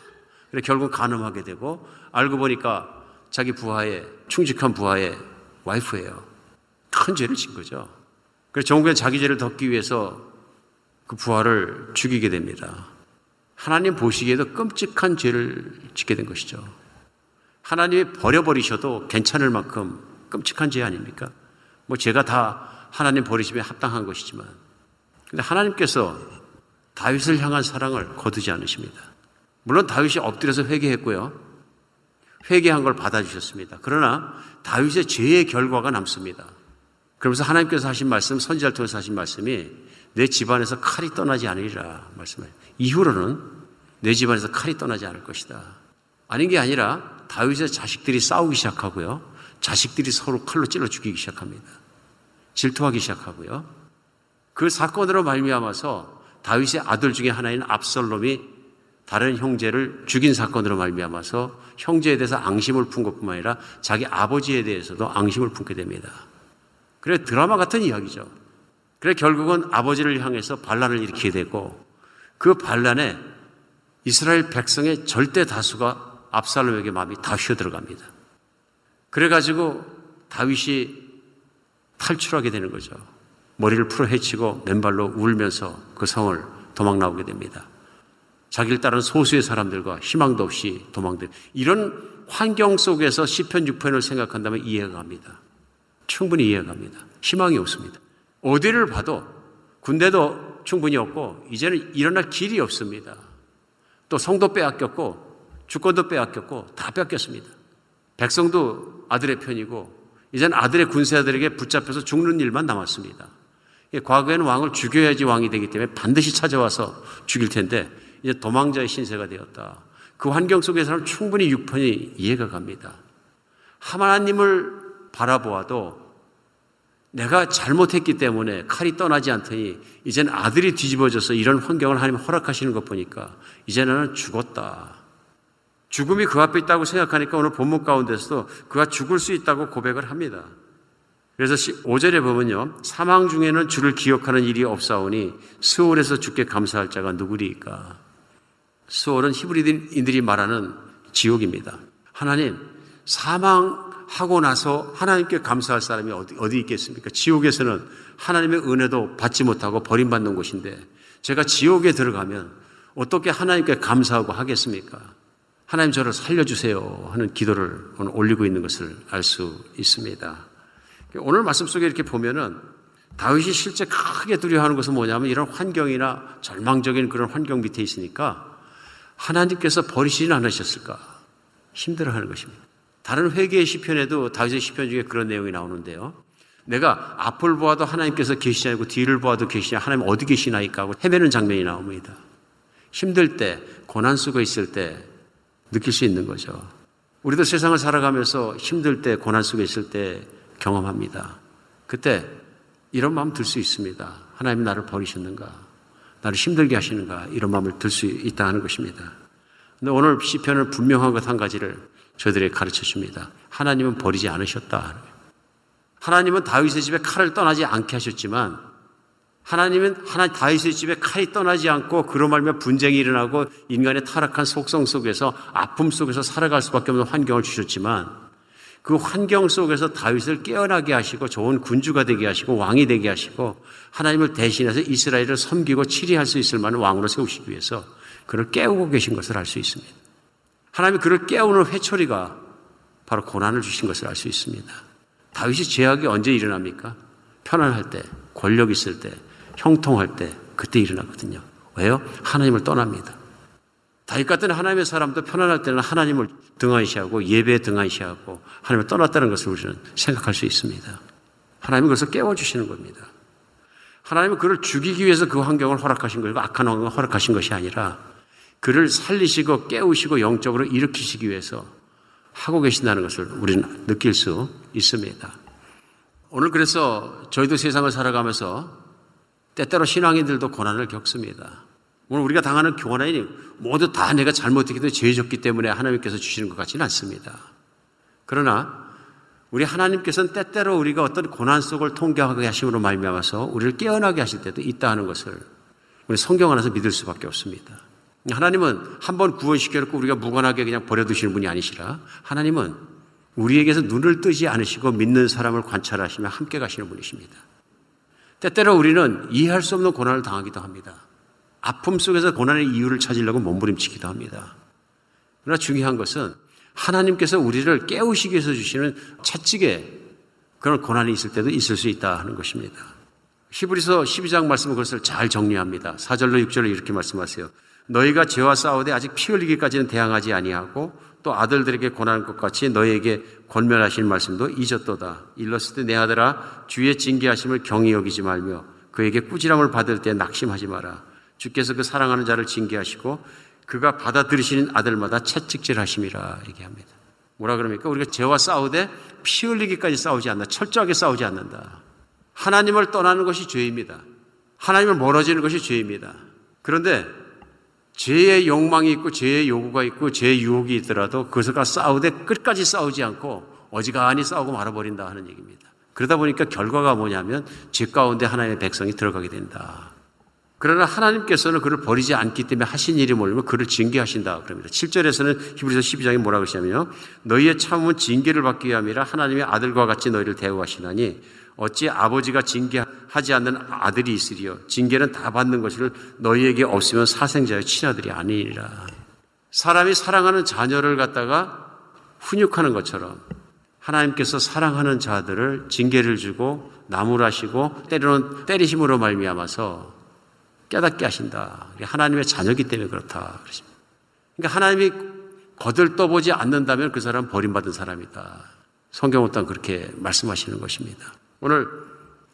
그래 결국 간음하게 되고 알고 보니까 자기 부하의 충직한 부하의 와이프예요. 큰 죄를 진 거죠. 그래서 정국에 자기 죄를 덮기 위해서 그 부하를 죽이게 됩니다. 하나님 보시기에도 끔찍한 죄를 짓게 된 것이죠. 하나님이 버려버리셔도 괜찮을 만큼 끔찍한 죄 아닙니까? 뭐 제가 다 하나님 버리심에 합당한 것이지만 근데 하나님께서 다윗을 향한 사랑을 거두지 않으십니다. 물론 다윗이 엎드려서 회개했고요. 회개한 걸 받아주셨습니다. 그러나 다윗의 죄의 결과가 남습니다. 그러면서 하나님께서 하신 말씀, 선지자를 통해서 하신 말씀이 내 집안에서 칼이 떠나지 않으리라 말씀을. 이후로는 내 집안에서 칼이 떠나지 않을 것이다. 아닌 게 아니라 다윗의 자식들이 싸우기 시작하고요. 자식들이 서로 칼로 찔러 죽이기 시작합니다. 질투하기 시작하고요. 그 사건으로 말미암아서 다윗의 아들 중에 하나인 압살롬이 다른 형제를 죽인 사건으로 말미암아서 형제에 대해서 앙심을 푼 것뿐만 아니라 자기 아버지에 대해서도 앙심을 품게 됩니다. 그래 드라마 같은 이야기죠. 그래 결국은 아버지를 향해서 반란을 일으키게 되고 그 반란에 이스라엘 백성의 절대 다수가 압살롬에게 마음이 다 휘어 들어갑니다. 그래가지고 다윗이 탈출하게 되는 거죠. 머리를 풀어 헤치고 맨발로 울면서 그 성을 도망 나오게 됩니다. 자기를 따른 소수의 사람들과 희망도 없이 도망들 이런 환경 속에서 시편 6편을 생각한다면 이해가 갑니다. 충분히 이해가 갑니다. 희망이 없습니다. 어디를 봐도 군대도 충분히 없고 이제는 일어날 길이 없습니다. 또 성도 빼앗겼고 주권도 빼앗겼고 다 뺏겼습니다. 백성도 아들의 편이고 이제는 아들의 군사들에게 붙잡혀서 죽는 일만 남았습니다. 과거에는 왕을 죽여야지 왕이 되기 때문에 반드시 찾아와서 죽일 텐데 이제 도망자의 신세가 되었다. 그 환경 속에서는 충분히 육편이 이해가 갑니다. 하나님을 바라보아도 내가 잘못했기 때문에 칼이 떠나지 않더니 이제는 아들이 뒤집어져서 이런 환경을 하나님 허락하시는 것 보니까 이제는 죽었다. 죽음이 그 앞에 있다고 생각하니까 오늘 본문 가운데서도 그가 죽을 수 있다고 고백을 합니다. 그래서 5절에 보면요. 사망 중에는 주를 기억하는 일이 없사오니 스올에서 죽게 감사할 자가 누구리까? 스올은 히브리인들이 말하는 지옥입니다. 하나님, 사망 하고 나서 하나님께 감사할 사람이 어디, 어디 있겠습니까? 지옥에서는 하나님의 은혜도 받지 못하고 버림받는 곳인데 제가 지옥에 들어가면 어떻게 하나님께 감사하고 하겠습니까? 하나님 저를 살려주세요 하는 기도를 오늘 올리고 있는 것을 알 수 있습니다. 오늘 말씀 속에 이렇게 보면은 다윗이 실제 크게 두려워하는 것은 뭐냐면 이런 환경이나 절망적인 그런 환경 밑에 있으니까 하나님께서 버리시진 않으셨을까 힘들어하는 것입니다. 다른 회개의 시편에도 다윗의 시편 중에 그런 내용이 나오는데요. 내가 앞을 보아도 하나님께서 계시지 않고 뒤를 보아도 계시냐 하나님 어디 계시나이까 하고 헤매는 장면이 나옵니다. 힘들 때 고난 속에 있을 때 느낄 수 있는 거죠. 우리도 세상을 살아가면서 힘들 때 고난 속에 있을 때 경험합니다. 그때 이런 마음 들 수 있습니다. 하나님 나를 버리셨는가? 나를 힘들게 하시는가? 이런 마음을 들 수 있다 하는 것입니다. 근데 오늘 시편은 분명한 것 한 가지를 저들에게 가르쳐 줍니다. 하나님은 버리지 않으셨다. 하나님은 다윗의 집에 칼을 떠나지 않게 하셨지만 하나님은 하나 다윗의 집에 칼이 떠나지 않고 그로 말며 분쟁이 일어나고 인간의 타락한 속성 속에서 아픔 속에서 살아갈 수밖에 없는 환경을 주셨지만 그 환경 속에서 다윗을 깨어나게 하시고 좋은 군주가 되게 하시고 왕이 되게 하시고 하나님을 대신해서 이스라엘을 섬기고 치리할 수 있을 만한 왕으로 세우시기 위해서 그를 깨우고 계신 것을 알 수 있습니다. 하나님이 그를 깨우는 회초리가 바로 고난을 주신 것을 알 수 있습니다. 다윗이 죄악이 언제 일어납니까? 편안할 때, 권력 있을 때, 형통할 때, 그때 일어나거든요. 왜요? 하나님을 떠납니다. 다윗 같은 하나님의 사람도 편안할 때는 하나님을 등한시하고 예배에 등한시하고 하나님을 떠났다는 것을 우리는 생각할 수 있습니다. 하나님은 그것을 깨워주시는 겁니다. 하나님은 그를 죽이기 위해서 그 환경을 허락하신 거고 악한 환경을 허락하신 것이 아니라 그를 살리시고 깨우시고 영적으로 일으키시기 위해서 하고 계신다는 것을 우리는 느낄 수 있습니다. 오늘 그래서 저희도 세상을 살아가면서 때때로 신앙인들도 고난을 겪습니다. 오늘 우리가 당하는 고난이 모두 다 내가 잘못했기 죄 졌기 때문에 하나님께서 주시는 것 같지는 않습니다. 그러나 우리 하나님께서는 때때로 우리가 어떤 고난 속을 통과하게 하심으로 말미암아서 우리를 깨어나게 하실 때도 있다 하는 것을 우리 성경 안에서 믿을 수밖에 없습니다. 하나님은 한번 구원시켜놓고 우리가 무관하게 그냥 버려두시는 분이 아니시라 하나님은 우리에게서 눈을 뜨지 않으시고 믿는 사람을 관찰하시며 함께 가시는 분이십니다. 때때로 우리는 이해할 수 없는 고난을 당하기도 합니다. 아픔 속에서 고난의 이유를 찾으려고 몸부림치기도 합니다. 그러나 중요한 것은 하나님께서 우리를 깨우시기 위해서 주시는 채찍에 그런 고난이 있을 때도 있을 수 있다 하는 것입니다. 히브리서 12장 말씀은 그것을 잘 정리합니다. 4절로 6절로 이렇게 말씀하세요. 너희가 죄와 싸우되 아직 피 흘리기까지는 대항하지 아니하고 또 아들들에게 권하는 것 같이 너희에게 권면하신 말씀도 잊었도다. 일렀을 때 내 아들아 주의 징계하심을 경히 여기지 말며 그에게 꾸지람을 받을 때 낙심하지 마라. 주께서 그 사랑하는 자를 징계하시고 그가 받아들이시는 아들마다 채찍질하심이라 얘기합니다. 뭐라 그럽니까? 우리가 죄와 싸우되 피 흘리기까지 싸우지 않는다. 철저하게 싸우지 않는다. 하나님을 떠나는 것이 죄입니다. 하나님을 멀어지는 것이 죄입니다. 그런데 죄의 욕망이 있고 죄의 요구가 있고 죄의 유혹이 있더라도 그것과 싸우되 끝까지 싸우지 않고 어지간히 싸우고 말아버린다 하는 얘기입니다. 그러다 보니까 결과가 뭐냐면 죄 가운데 하나님의 백성이 들어가게 된다. 그러나 하나님께서는 그를 버리지 않기 때문에 하신 일이 뭐냐면 그를 징계하신다 그럽니다. 7절에서는 히브리서 12장에 뭐라 그러시냐면요. 너희의 참음은 징계를 받기 위함이라 하나님의 아들과 같이 너희를 대우하시나니 어찌 아버지가 징계하지 않는 아들이 있으리요. 징계는 다 받는 것을 너희에게 없으면 사생자의 친아들이 아니니라. 사람이 사랑하는 자녀를 갖다가 훈육하는 것처럼 하나님께서 사랑하는 자들을 징계를 주고 나무라시고 때로는 때리심으로 말미암아서 깨닫게 하신다. 하나님의 자녀기 때문에 그렇다. 그러니까 하나님이 거들떠보지 않는다면 그 사람은 버림받은 사람이다. 성경은 또 그렇게 말씀하시는 것입니다. 오늘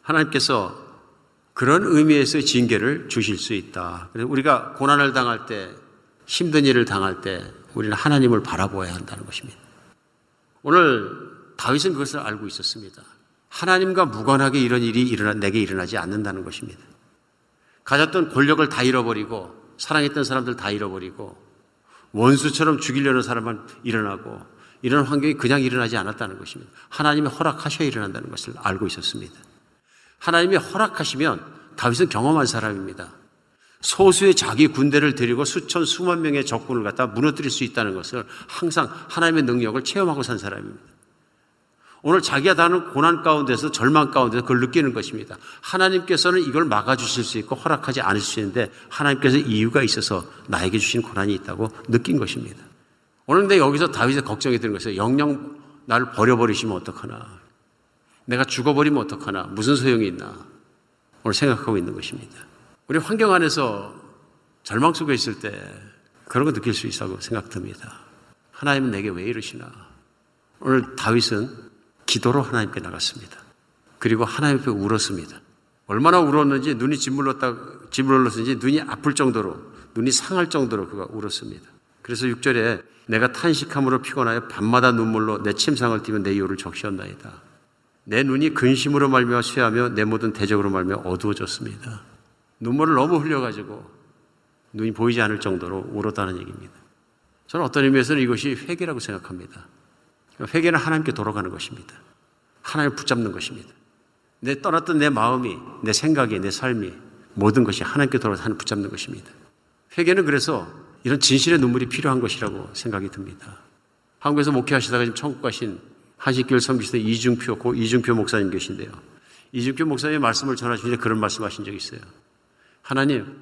하나님께서 그런 의미에서 징계를 주실 수 있다. 그래서 우리가 고난을 당할 때, 힘든 일을 당할 때, 우리는 하나님을 바라보아야 한다는 것입니다. 오늘 다윗은 그것을 알고 있었습니다. 하나님과 무관하게 이런 일이 일어나, 내게 일어나지 않는다는 것입니다. 가졌던 권력을 다 잃어버리고, 사랑했던 사람들 다 잃어버리고, 원수처럼 죽이려는 사람만 일어나고, 이런 환경이 그냥 일어나지 않았다는 것입니다. 하나님이 허락하셔야 일어난다는 것을 알고 있었습니다. 하나님이 허락하시면 다윗은 경험한 사람입니다. 소수의 자기 군대를 데리고 수천 수만 명의 적군을 갖다 무너뜨릴 수 있다는 것을 항상 하나님의 능력을 체험하고 산 사람입니다. 오늘 자기가 다는 고난 가운데서 절망 가운데서 그걸 느끼는 것입니다. 하나님께서는 이걸 막아주실 수 있고 허락하지 않을 수 있는데 하나님께서 이유가 있어서 나에게 주신 고난이 있다고 느낀 것입니다. 오늘 근데 여기서 다윗의 걱정이 드는 것이 영영 나를 버려버리시면 어떡하나. 내가 죽어버리면 어떡하나? 무슨 소용이 있나? 오늘 생각하고 있는 것입니다. 우리 환경 안에서 절망 속에 있을 때 그런 거 느낄 수 있다고 생각됩니다. 하나님은 내게 왜 이러시나? 오늘 다윗은 기도로 하나님께 나갔습니다. 그리고 하나님 앞에 울었습니다. 얼마나 울었는지 눈이 짓물렀다, 짓물렀는지 눈이 아플 정도로, 눈이 상할 정도로 그가 울었습니다. 그래서 6절에 내가 탄식함으로 피곤하여 밤마다 눈물로 내 침상을 띠며 내 이유를 적시었나이다. 내 눈이 근심으로 말며 쇠하며 내 모든 대적으로 말며 어두워졌습니다. 눈물을 너무 흘려가지고 눈이 보이지 않을 정도로 울었다는 얘기입니다. 저는 어떤 의미에서는 이것이 회개라고 생각합니다. 회개는 하나님께 돌아가는 것입니다. 하나님을 붙잡는 것입니다. 내 떠났던 내 마음이, 내 생각이, 내 삶이 모든 것이 하나님께 돌아가서 하나님 붙잡는 것입니다. 회개는 그래서 이런 진실의 눈물이 필요한 것이라고 생각이 듭니다. 한국에서 목회하시다가 지금 천국 가신 한식교회 섬기시던 이중표, 고 이중표 목사님 계신데요. 이중표 목사님의 말씀을 전하시는데 그런 말씀 하신 적이 있어요. 하나님,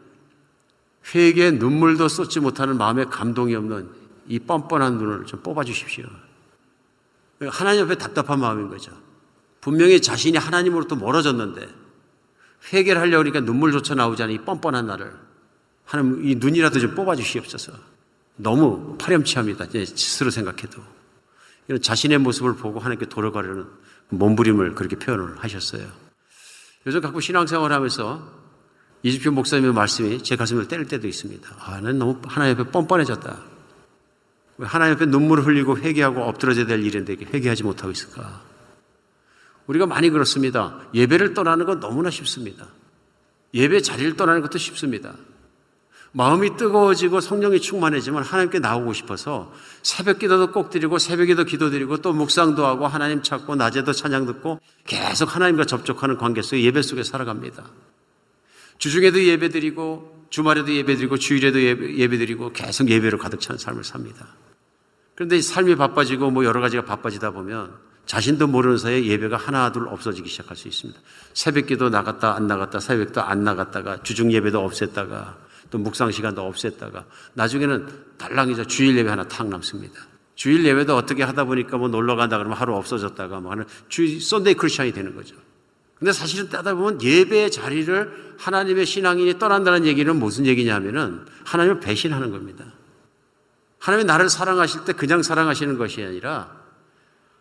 회개에 눈물도 쏟지 못하는 마음에 감동이 없는 이 뻔뻔한 눈을 좀 뽑아주십시오. 하나님 앞에 답답한 마음인 거죠. 분명히 자신이 하나님으로부터 멀어졌는데 회개를 하려고 하니까 눈물조차 나오지 않은 이 뻔뻔한 나를 하나님 이 눈이라도 좀 뽑아 주시옵소서. 너무 파렴치합니다. 스스로 생각해도. 이런 자신의 모습을 보고 하나님께 돌아가려는 몸부림을 그렇게 표현을 하셨어요. 요즘 갖고 신앙생활 하면서 이집표 목사님의 말씀이 제 가슴을 때릴 때도 있습니다. 아, 난 너무 하나님 앞에 뻔뻔해졌다. 왜 하나님 앞에 눈물을 흘리고 회개하고 엎드러져야 될 일인데 회개하지 못하고 있을까? 우리가 많이 그렇습니다. 예배를 떠나는 건 너무나 쉽습니다. 예배 자리를 떠나는 것도 쉽습니다. 마음이 뜨거워지고 성령이 충만해지면 하나님께 나오고 싶어서 새벽 기도도 꼭 드리고 새벽에도 기도 드리고 또 묵상도 하고 하나님 찾고 낮에도 찬양 듣고 계속 하나님과 접촉하는 관계 속에 예배 속에 살아갑니다. 주중에도 예배 드리고 주말에도 예배 드리고 주일에도 예배, 드리고 계속 예배로 가득 찬 삶을 삽니다. 그런데 삶이 바빠지고 뭐 여러 가지가 바빠지다 보면 자신도 모르는 사이에 예배가 하나 둘 없어지기 시작할 수 있습니다. 새벽 기도 나갔다 안 나갔다 새벽도 안 나갔다가 주중 예배도 없앴다가 또 묵상 시간도 없앴다가 나중에는 달랑 이제 주일 예배 하나 탁 남습니다. 주일 예배도 어떻게 하다 보니까 뭐 놀러 간다 그러면 하루 없어졌다가 뭐 하는 주 Sunday 크리스천이 되는 거죠. 근데 사실은 따져 보면 예배의 자리를 하나님의 신앙인이 떠난다는 얘기는 무슨 얘기냐면은 하나님을 배신하는 겁니다. 하나님이 나를 사랑하실 때 그냥 사랑하시는 것이 아니라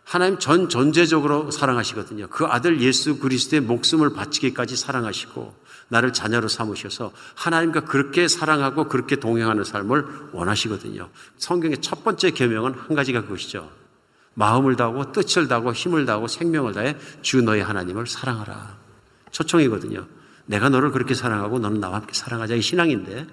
하나님 전 전제적으로 사랑하시거든요. 그 아들 예수 그리스도의 목숨을 바치기까지 사랑하시고 나를 자녀로 삼으셔서 하나님과 그렇게 사랑하고 그렇게 동행하는 삶을 원하시거든요. 성경의 첫 번째 계명은 한 가지가 그것이죠. 마음을 다하고 뜻을 다하고 힘을 다하고 생명을 다해 주 너의 하나님을 사랑하라. 초청이거든요. 내가 너를 그렇게 사랑하고 너는 나와 함께 사랑하자. 이 신앙인데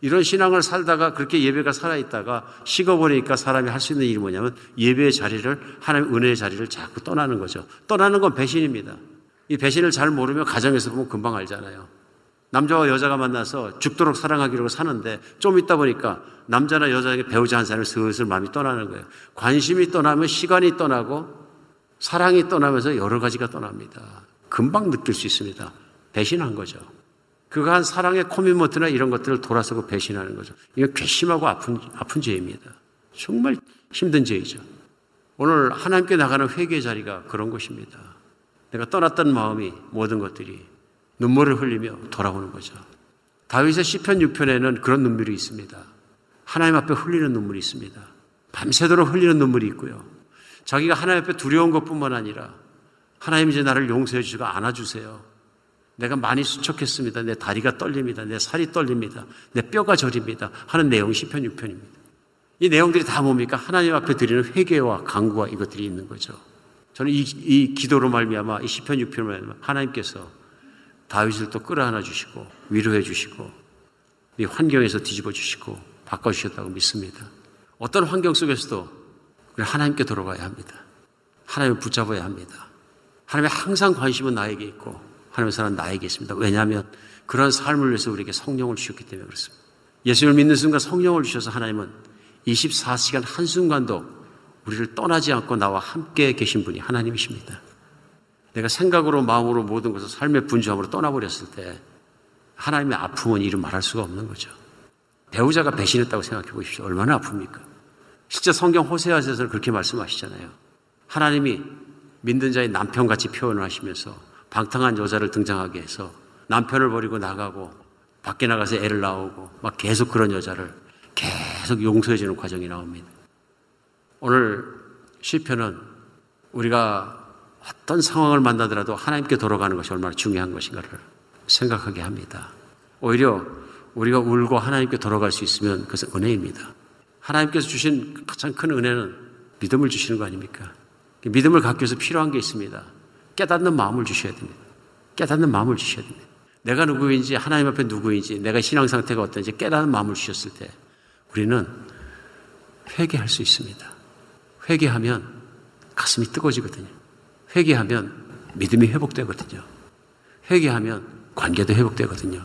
이런 신앙을 살다가 그렇게 예배가 살아있다가 식어버리니까 사람이 할 수 있는 일이 뭐냐면 예배의 자리를 하나님 은혜의 자리를 자꾸 떠나는 거죠. 떠나는 건 배신입니다. 이 배신을 잘 모르면 가정에서 보면 금방 알잖아요. 남자와 여자가 만나서 죽도록 사랑하기로 사는데 좀 있다 보니까 남자나 여자에게 배우자 한 사람이 슬슬 마음이 떠나는 거예요. 관심이 떠나면 시간이 떠나고 사랑이 떠나면서 여러 가지가 떠납니다. 금방 느낄 수 있습니다. 배신한 거죠. 그가 한 사랑의 코미먼트나 이런 것들을 돌아서고 배신하는 거죠. 이거 괘씸하고 아픈, 아픈 죄입니다. 정말 힘든 죄이죠. 오늘 하나님께 나가는 회개 자리가 그런 것입니다. 내가 떠났던 마음이 모든 것들이 눈물을 흘리며 돌아오는 거죠. 다윗의 시편 6편에는 그런 눈물이 있습니다. 하나님 앞에 흘리는 눈물이 있습니다. 밤새도록 흘리는 눈물이 있고요. 자기가 하나님 앞에 두려운 것뿐만 아니라 하나님 이제 나를 용서해 주시고 안아주세요. 내가 많이 수척했습니다. 내 다리가 떨립니다. 내 살이 떨립니다. 내 뼈가 저립니다. 하는 내용이 시편 6편입니다. 이 내용들이 다 뭡니까? 하나님 앞에 드리는 회개와 강구와 이것들이 있는 거죠. 저는 이, 이 기도로 말미암아 이 시편 6편을 말미암아 하나님께서 다윗을 또 끌어안아 주시고 위로해 주시고 이 환경에서 뒤집어 주시고 바꿔 주셨다고 믿습니다. 어떤 환경 속에서도 하나님께 돌아가야 합니다. 하나님을 붙잡아야 합니다. 하나님의 항상 관심은 나에게 있고 하나님의 사랑 나에게 있습니다. 왜냐하면 그런 삶을 위해서 우리에게 성령을 주셨기 때문에 그렇습니다. 예수를 믿는 순간 성령을 주셔서 하나님은 24시간 한순간도 우리를 떠나지 않고 나와 함께 계신 분이 하나님이십니다. 내가 생각으로 마음으로 모든 것을 삶의 분주함으로 떠나버렸을 때 하나님의 아픔은 이루 말할 수가 없는 거죠. 배우자가 배신했다고 생각해 보십시오. 얼마나 아픕니까? 실제 성경 호세아서에서 그렇게 말씀하시잖아요. 하나님이 믿는 자의 남편같이 표현을 하시면서 방탕한 여자를 등장하게 해서 남편을 버리고 나가고 밖에 나가서 애를 낳고 막 계속 그런 여자를 계속 용서해 주는 과정이 나옵니다. 오늘 시편은 우리가 어떤 상황을 만나더라도 하나님께 돌아가는 것이 얼마나 중요한 것인가를 생각하게 합니다. 오히려 우리가 울고 하나님께 돌아갈 수 있으면 그것은 은혜입니다. 하나님께서 주신 가장 큰 은혜는 믿음을 주시는 거 아닙니까? 믿음을 갖기 위해서 필요한 게 있습니다. 깨닫는 마음을 주셔야 됩니다. 깨닫는 마음을 주셔야 됩니다. 내가 누구인지, 하나님 앞에 누구인지, 내가 신앙 상태가 어떤지 깨닫는 마음을 주셨을 때 우리는 회개할 수 있습니다. 회개하면 가슴이 뜨거워지거든요. 회개하면 믿음이 회복되거든요. 회개하면 관계도 회복되거든요.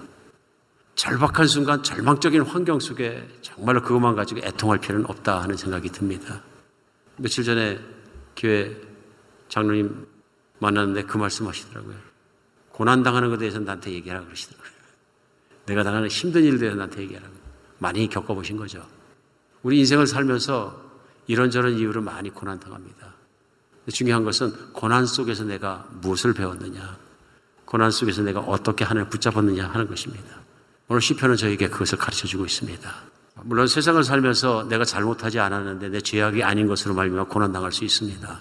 절박한 순간, 절망적인 환경 속에 정말로 그것만 가지고 애통할 필요는 없다 하는 생각이 듭니다. 며칠 전에 교회 장로님 만났는데 그 말씀 하시더라고요. 고난당하는 것에 대해서 나한테 얘기하라 그러시더라고요. 내가 당하는 힘든 일에 대해서 나한테 얘기하라고. 많이 겪어보신 거죠. 우리 인생을 살면서 이런저런 이유로 많이 고난당합니다. 중요한 것은 고난 속에서 내가 무엇을 배웠느냐, 고난 속에서 내가 어떻게 하나님을 붙잡았느냐 하는 것입니다. 오늘 시편은 저에게 그것을 가르쳐 주고 있습니다. 물론 세상을 살면서 내가 잘못하지 않았는데 내 죄악이 아닌 것으로 말미암아 고난 당할 수 있습니다.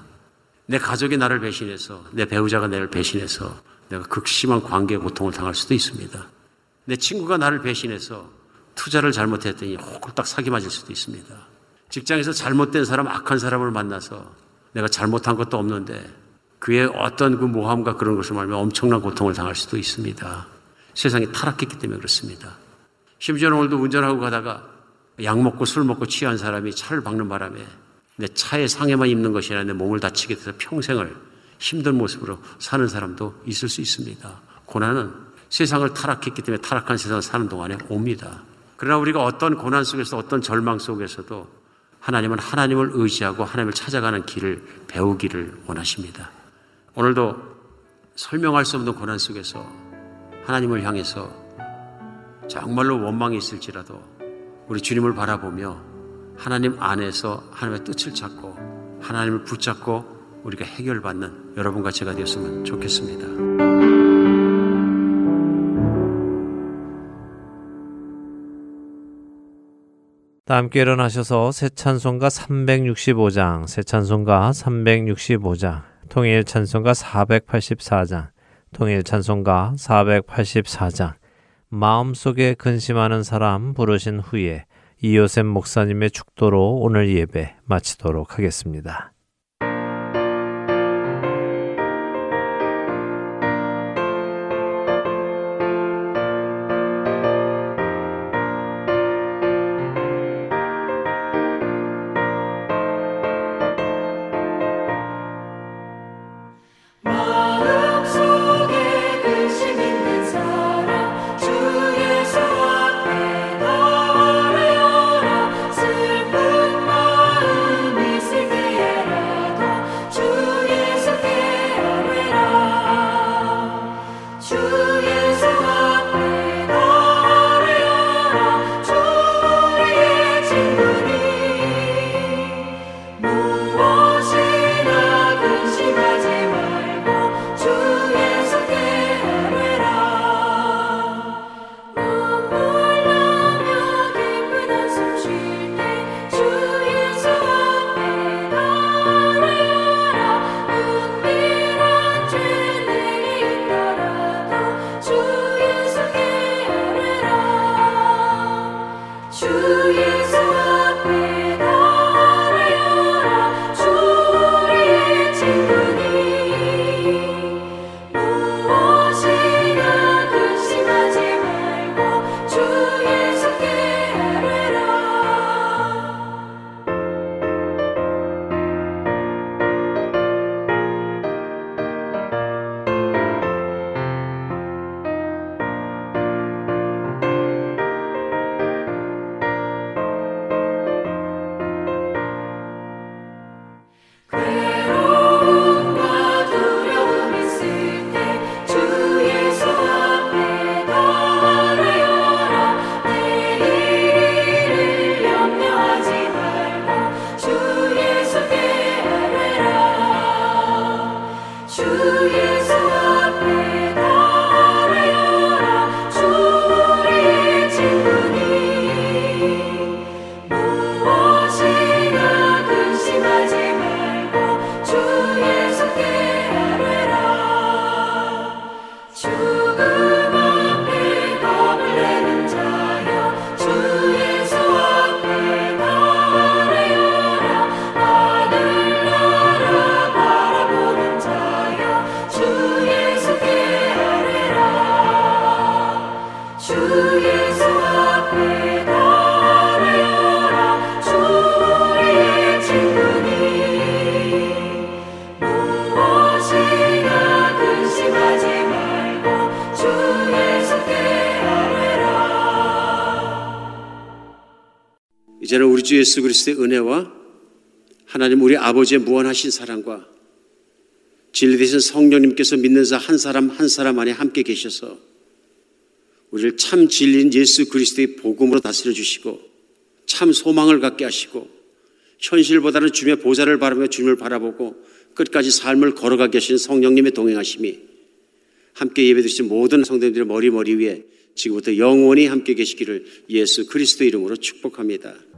내 가족이 나를 배신해서 내 배우자가 나를 배신해서 내가 극심한 관계 고통을 당할 수도 있습니다. 내 친구가 나를 배신해서 투자를 잘못했더니 홀딱 사기 맞을 수도 있습니다. 직장에서 잘못된 사람, 악한 사람을 만나서 내가 잘못한 것도 없는데 그의 어떤 그 모함과 그런 것을 말하면 엄청난 고통을 당할 수도 있습니다. 세상이 타락했기 때문에 그렇습니다. 심지어는 오늘도 운전하고 가다가 약 먹고 술 먹고 취한 사람이 차를 박는 바람에 내 차의 상해만 입는 것이 아니라 내 몸을 다치게 돼서 평생을 힘든 모습으로 사는 사람도 있을 수 있습니다. 고난은 세상을 타락했기 때문에 타락한 세상을 사는 동안에 옵니다. 그러나 우리가 어떤 고난 속에서 어떤 절망 속에서도 하나님은 하나님을 의지하고 하나님을 찾아가는 길을 배우기를 원하십니다. 오늘도 설명할 수 없는 고난 속에서 하나님을 향해서 정말로 원망이 있을지라도 우리 주님을 바라보며 하나님 안에서 하나님의 뜻을 찾고 하나님을 붙잡고 우리가 해결받는 여러분과 제가 되었으면 좋겠습니다. 다 함께 일어나셔서 새 찬송가 365장, 새 찬송가 365장, 통일 찬송가 484장, 통일 찬송가 484장, 마음속에 근심하는 사람 부르신 후에 이요셉 목사님의 축도로 오늘 예배 마치도록 하겠습니다. 우리 주 예수 그리스도의 은혜와 하나님 우리 아버지의 무한하신 사랑과 진리 되신 성령님께서 믿는 자 한 사람 한 사람 안에 함께 계셔서 우리를 참 진리인 예수 그리스도의 복음으로 다스려 주시고 참 소망을 갖게 하시고 현실보다는 주님의 보좌를 바라며 주님을 바라보고 끝까지 삶을 걸어가게 하신 성령님의 동행하심이 함께 예배드리신 모든 성도님들의 머리 머리 위에 지금부터 영원히 함께 계시기를 예수 그리스도 이름으로 축복합니다.